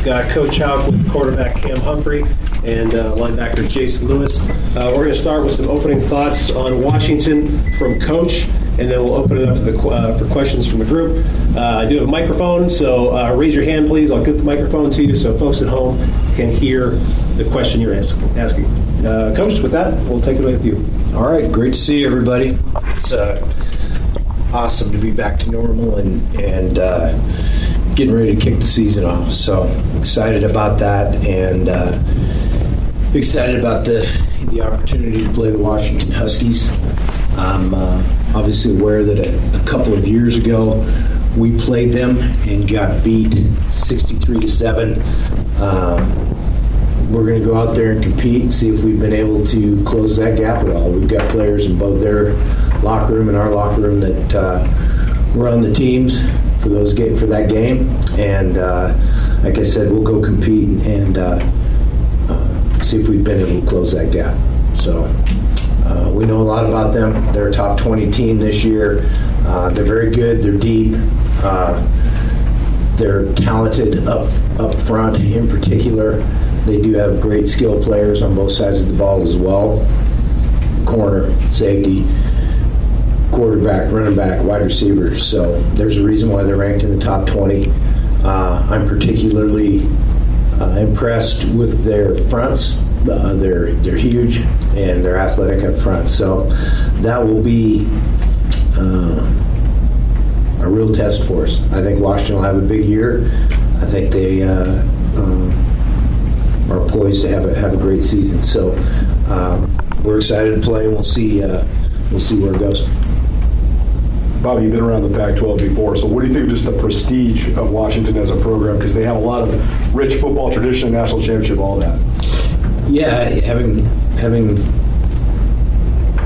We've got Coach Hauck with quarterback Cam Humphrey and uh, linebacker Jason Lewis. Uh, we're going to start with some opening thoughts on Washington from Coach, and then we'll open it up the, uh, for questions from the group. Uh, I do have a microphone, so uh, raise your hand, please. I'll get the microphone to you so folks at home can hear the question you're ask, asking. Uh, Coach, with that, we'll take it away with you. All right, great to see you, everybody. It's awesome to be back to normal and and getting ready to kick the season off. So excited about that and uh, excited about the the opportunity to play the Washington Huskies. I'm uh, obviously aware that a, a, couple of years ago we played them and got beat 63 to seven. We're going to go out there and compete and see if we've been able to close that gap at all. We've got players in both their locker room and our locker room that uh, run the teams for those game for that game. And uh, like I said, we'll go compete and uh, uh, see if we've been able to close that gap. So uh, we know a lot about them. They're a top 20 team this year. Uh, they're very good. They're deep. Uh, they're talented up up front in particular. They do have great skill players on both sides of the ball as well. Corner, safety quarterback, running back, wide receivers. So there's a reason why they're ranked in the top 20. Uh, I'm particularly uh, impressed with their fronts. Uh, they're they're huge and they're athletic up front. So that will be uh, a real test for us. I think Washington will have a big year. I think they uh, um, are poised to have a have a great season. So um, we're excited to play, and we'll see uh, we'll see where it goes. Bobby, you've been around the Pac-12 before, so what do you think of just the prestige of Washington as a program? Because they have a lot of rich football tradition, national championship, all that. Yeah, having having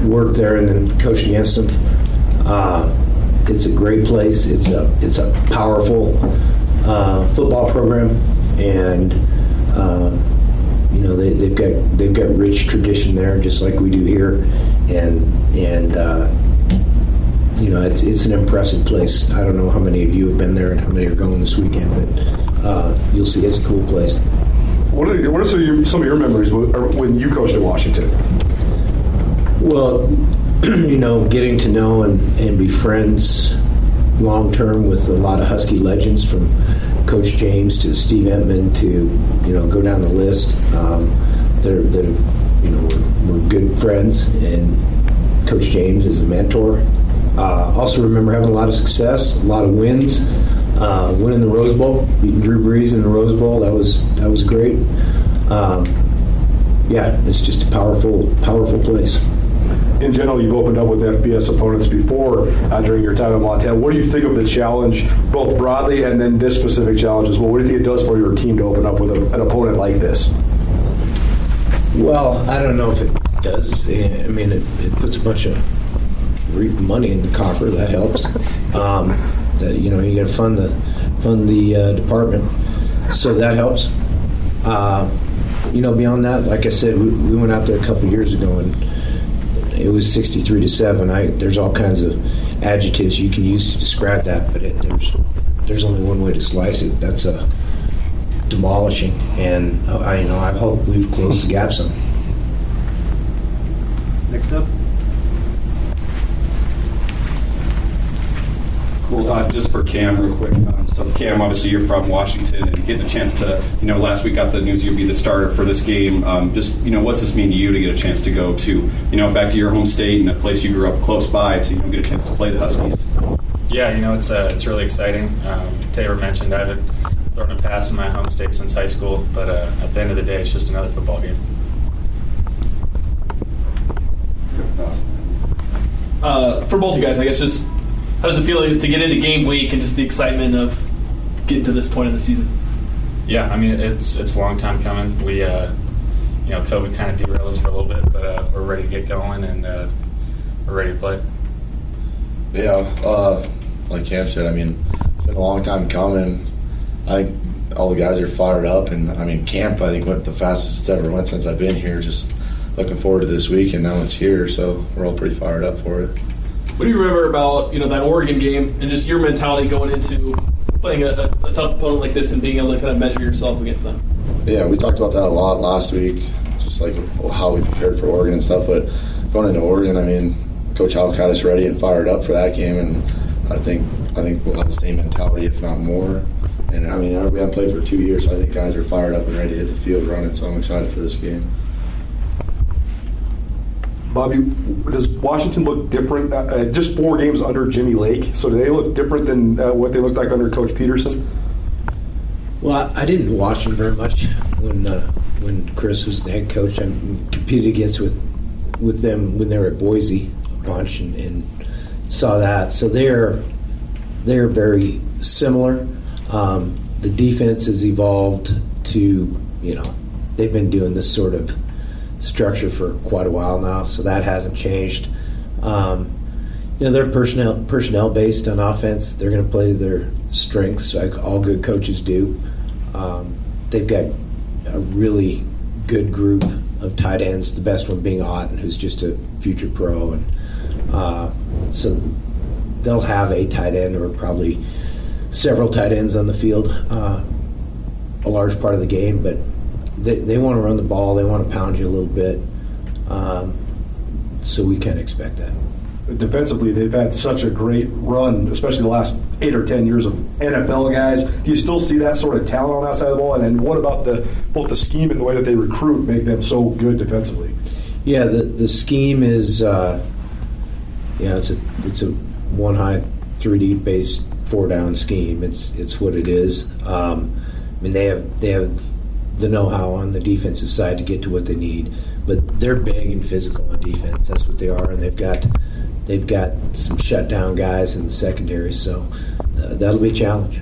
worked there and then coached against them, uh, it's a great place. It's a it's a powerful uh, football program, and uh, you know they, have got they've got rich tradition there, just like we do here, and and uh, you know, it's, it's an impressive place. I don't know how many of you have been there and how many are going this weekend, but uh, you'll see it's a cool place. What are, what are some, of your, some of your memories when you coached at Washington? Well, you know, getting to know and, and be friends long term with a lot of Husky legends from Coach James to Steve Emtman to, you know, go down the list. Um, they're, they're, you know, we're, we're good friends, and Coach James is a mentor uh, also remember having a lot of success, a lot of wins. Uh, winning the Rose Bowl, beating Drew Brees in the Rose Bowl, that was that was great. Um, yeah, it's just a powerful, powerful place. In general, you've opened up with FBS opponents before uh, during your time in Montana. What do you think of the challenge, both broadly and then this specific challenge as well? What do you think it does for your team to open up with a, an opponent like this? Well, I don't know if it does. I mean, it, it puts a bunch of money in the coffer. That helps. Um, that you know you got to fund the fund the uh, department, so that helps. Uh, you know, beyond that, like I said, we, we went out there a couple years ago and it was 63 to seven. I there's all kinds of adjectives you can use to describe that, but it, there's there's only one way to slice it. That's a demolishing, and uh, I you know I hope we've closed the gap some. Next up. Cool. Uh, just for Cam, real quick. Um, so, Cam, obviously you're from Washington and getting a chance to, you know, last week got the news you'd be the starter for this game. Um, just, you know, what's this mean to you to get a chance to go to, you know, back to your home state and a place you grew up close by to, you know, get a chance to play the Huskies? Yeah, you know, it's uh, it's really exciting. Um, Taylor mentioned I haven't thrown a pass in my home state since high school, but uh, at the end of the day, it's just another football game. Uh, for both you guys, I guess just how does it feel to get into game week and just the excitement of getting to this point in the season? Yeah, I mean it's it's a long time coming. We uh, you know COVID kind of derailed us for a little bit, but uh, we're ready to get going and uh, we're ready to play. Yeah, uh, like Cam said, I mean it's been a long time coming. I think all the guys are fired up, and I mean camp I think went the fastest it's ever went since I've been here. Just looking forward to this week, and now it's here, so we're all pretty fired up for it. What do you remember about you know that Oregon game and just your mentality going into playing a, a, tough opponent like this and being able to kind of measure yourself against them? Yeah, we talked about that a lot last week, just like how we prepared for Oregon and stuff. But going into Oregon, I mean, Coach Hauck had us ready and fired up for that game, and I think I think we'll have the same mentality, if not more. And I mean, we haven't played for two years, so I think guys are fired up and ready to hit the field running. So I'm excited for this game. Bobby, does Washington look different? Uh, uh, just four games under Jimmy Lake, so do they look different than uh, what they looked like under Coach Petersen? Well, I didn't watch them very much when uh, when Chris was the head coach. I competed against with with them when they were at Boise a bunch and, and saw that. So they're they're very similar. Um, the defense has evolved to you know they've been doing this sort of structure for quite a while now, so that hasn't changed. Um, you know, they're personnel personnel based on offense. They're going to play to their strengths, like all good coaches do. Um, they've got a really good group of tight ends. The best one being Otton, who's just a future pro, and uh, so they'll have a tight end or probably several tight ends on the field uh, a large part of the game, but they, they want to run the ball. They want to pound you a little bit. Um, so we can expect that. Defensively, they've had such a great run, especially the last eight or ten years of NFL guys. Do you still see that sort of talent on that side of the ball? And then what about the both the scheme and the way that they recruit make them so good defensively? Yeah, the the scheme is, uh, yeah, it's a it's a one high, three deep based four down scheme. It's it's what it is. Um, I mean, they have they have the know-how on the defensive side to get to what they need. But they're big and physical on defense. That's what they are, and they've got they've got some shutdown guys in the secondary. So uh, that'll be a challenge.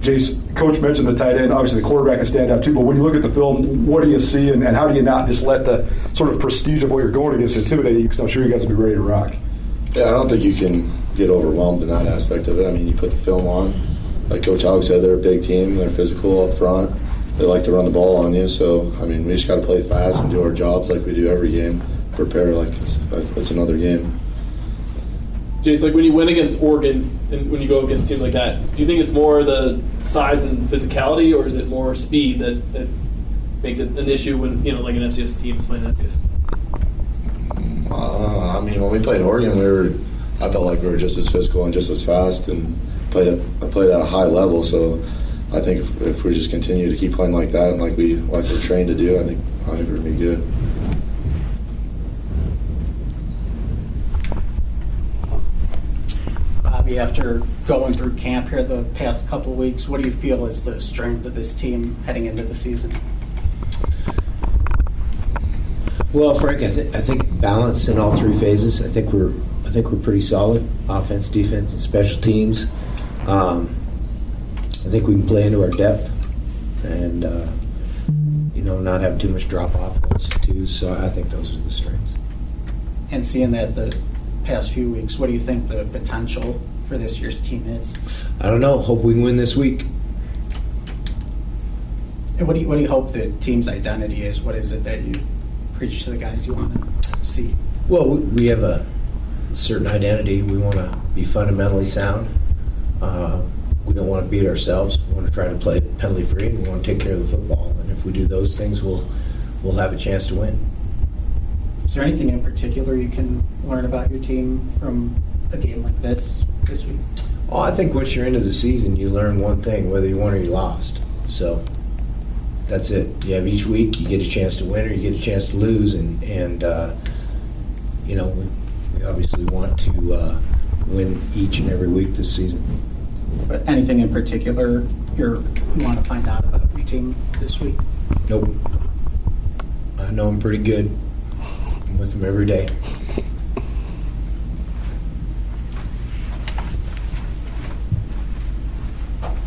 Jace, Coach mentioned the tight end. Obviously, the quarterback can stand out too. But when you look at the film, what do you see, and, and how do you not just let the sort of prestige of what you're going against intimidate you? Because I'm sure you guys will be ready to rock. Yeah, I don't think you can get overwhelmed in that aspect of it. I mean, you put the film on. Like Coach Hauck said, they're a big team. They're physical up front. They like to run the ball on you. So, I mean, we just got to play fast and do our jobs like we do every game. Prepare like it's, it's another game. Jace, like when you win against Oregon and when you go against teams like that, do you think it's more the size and physicality, or is it more speed that, that makes it an issue when you know like an FCS team is playing FCS? I mean, when we played Oregon, we were. I felt like we were just as physical and just as fast, and played at, played at a high level. So, I think if, if, we just continue to keep playing like that and like we like we're trained to do, I think I think we're gonna be good. Bobby, after going through camp here the past couple weeks, what do you feel is the strength of this team heading into the season? Well, Frank, I, th- I think balance in all three phases. I think we're I think we're pretty solid, offense, defense, and special teams. Um, I think we can play into our depth, and uh, you know, not have too much drop off too. So I think those are the strengths. And seeing that the past few weeks, what do you think the potential for this year's team is? I don't know. Hope we can win this week. And what do you what do you hope the team's identity is? What is it that you preach to the guys you want to see? Well, we have a certain identity. We want to be fundamentally sound. Uh, we don't want to beat ourselves. We want to try to play penalty free, and we want to take care of the football. And if we do those things, we'll we'll have a chance to win. Is there anything in particular you can learn about your team from a game like this this week? Oh, I think once you're into the season, you learn one thing, whether you won or you lost. So that's it. You have each week, you get a chance to win or you get a chance to lose, and and uh, you know we, we obviously want to uh, win each and every week this season. But anything in particular you're, you want to find out about your team this week? Nope. I know I'm pretty good. I'm with them every day.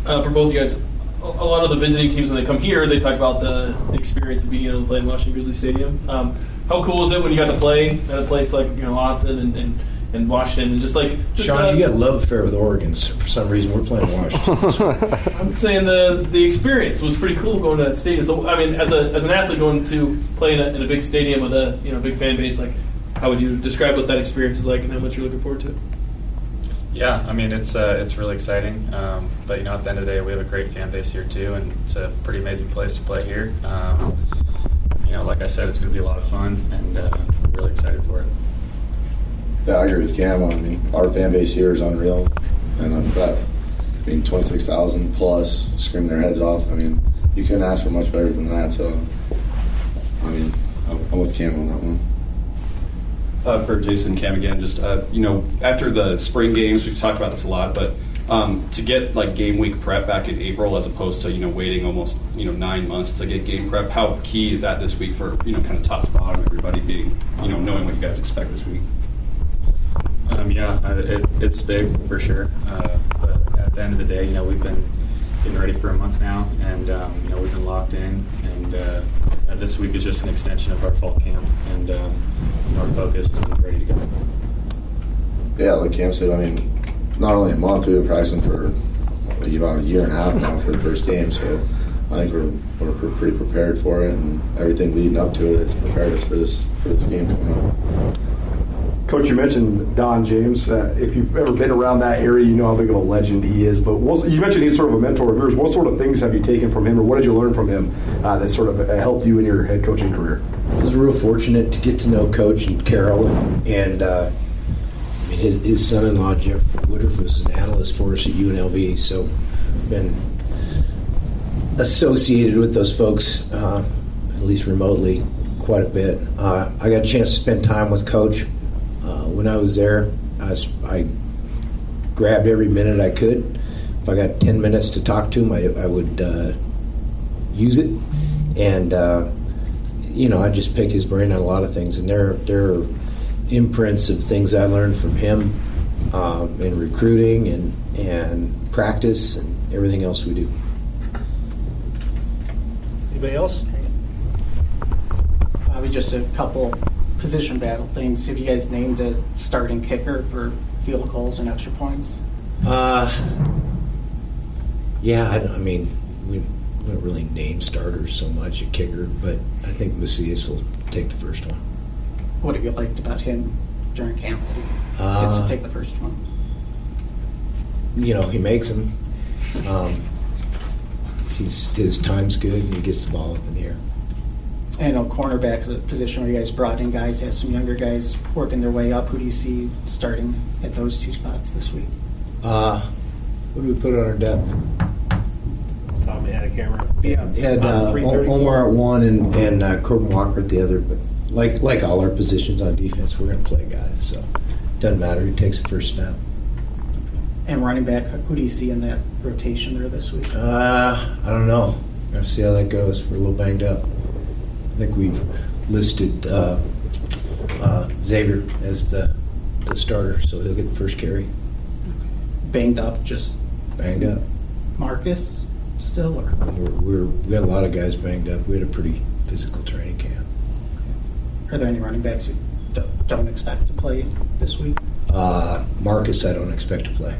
Uh, for both you guys, a a lot of the visiting teams when they come here, they talk about the, the experience of being able to play in Washington Grizzly Stadium. Um, how cool is it when you got to play at a place like you know Autzen and, and, and Washington and just like just Sean, you got a love affair with Oregon. So for some reason, we're playing Washington. I'm saying the the experience was pretty cool going to that stadium. So I mean, as a as an athlete going to play in a, in a big stadium with a you know big fan base, like how would you describe what that experience is like and how much you're looking forward to? Yeah, I mean it's uh, it's really exciting. Um, but you know, at the end of the day, we have a great fan base here too, and it's a pretty amazing place to play here. Um, you know, like I said, it's going to be a lot of fun, and uh, I'm really excited for it. Yeah, I agree with Cam. I mean, our fan base here is unreal, and I've got, I mean, twenty six thousand plus screaming their heads off. I mean, you couldn't ask for much better than that. So, I mean, I'm I'm with Cam on that one. Uh, for Jason Cam again. Just uh, you know, after the spring games, we've talked about this a lot, but um, to get like game week prep back in April, as opposed to you know waiting almost you know nine months to get game prep, how key is that this week for you know kind of top to bottom, everybody being you know knowing what you guys expect this week? Um, yeah, uh, it, it's big for sure. Uh, but at the end of the day, you know, we've been getting ready for a month now, and um, you know, we've been locked in. And uh, this week is just an extension of our fall camp, and um, you know, we're focused and ready to go. Yeah, like Cam said, I mean, not only a month, we've been practicing for what, about a year and a half now for the first game. So I think we're, we're pre- pretty prepared for it, and everything leading up to it has prepared us for this for this game coming up. Coach, you mentioned Don James. Uh, if you've ever been around that area, you know how big of a legend he is. But what, you mentioned he's sort of a mentor of yours. What sort of things have you taken from him, or what did you learn from him uh, that sort of uh, helped you in your head coaching career? Was real fortunate to get to know Coach and Carol, and uh, I mean his, his son-in-law Jeff Woodruff was an analyst for us at UNLV, so been associated with those folks uh, at least remotely quite a bit. Uh, I got a chance to spend time with Coach uh, when I was there. I, I grabbed every minute I could. If I got ten minutes to talk to him, I, I would uh, use it, and uh, you know, I just pick his brain on a lot of things, and there there are imprints of things I learned from him um, in recruiting and and practice and everything else we do. Anybody else? Probably just a couple position battle things. Have you guys named a starting kicker for field goals and extra points? Uh, yeah, I, I mean, we, don't really name starters so much at kicker, but I think Macias will take the first one. What have you liked about him during camp? Gets Uh, to take the first one. You know, he makes them. Um, he's, his time's good, and he gets the ball up in the air. I know cornerback's a position where you guys brought in guys, have some younger guys working their way up. Who do you see starting at those two spots this week? Uh, what do we put on our depth? Tom had a camera. Yeah, had uh, Omar at one and, and uh, Corbin Walker at the other. But like like all our positions on defense, we're going to play guys. So it doesn't matter who takes the first snap. And running back, who do you see in that rotation there this week? Uh, I don't know. Got to see how that goes. We're a little banged up. I think we've listed uh, uh, Xavier as the the starter, so he'll get the first carry. Banged up, just Banged up. Marcus still, or We're, we're we got a lot of guys banged up. We had a pretty physical training camp. are there any running backs you don't, don't expect to play this week? Uh, Marcus, I don't expect to play.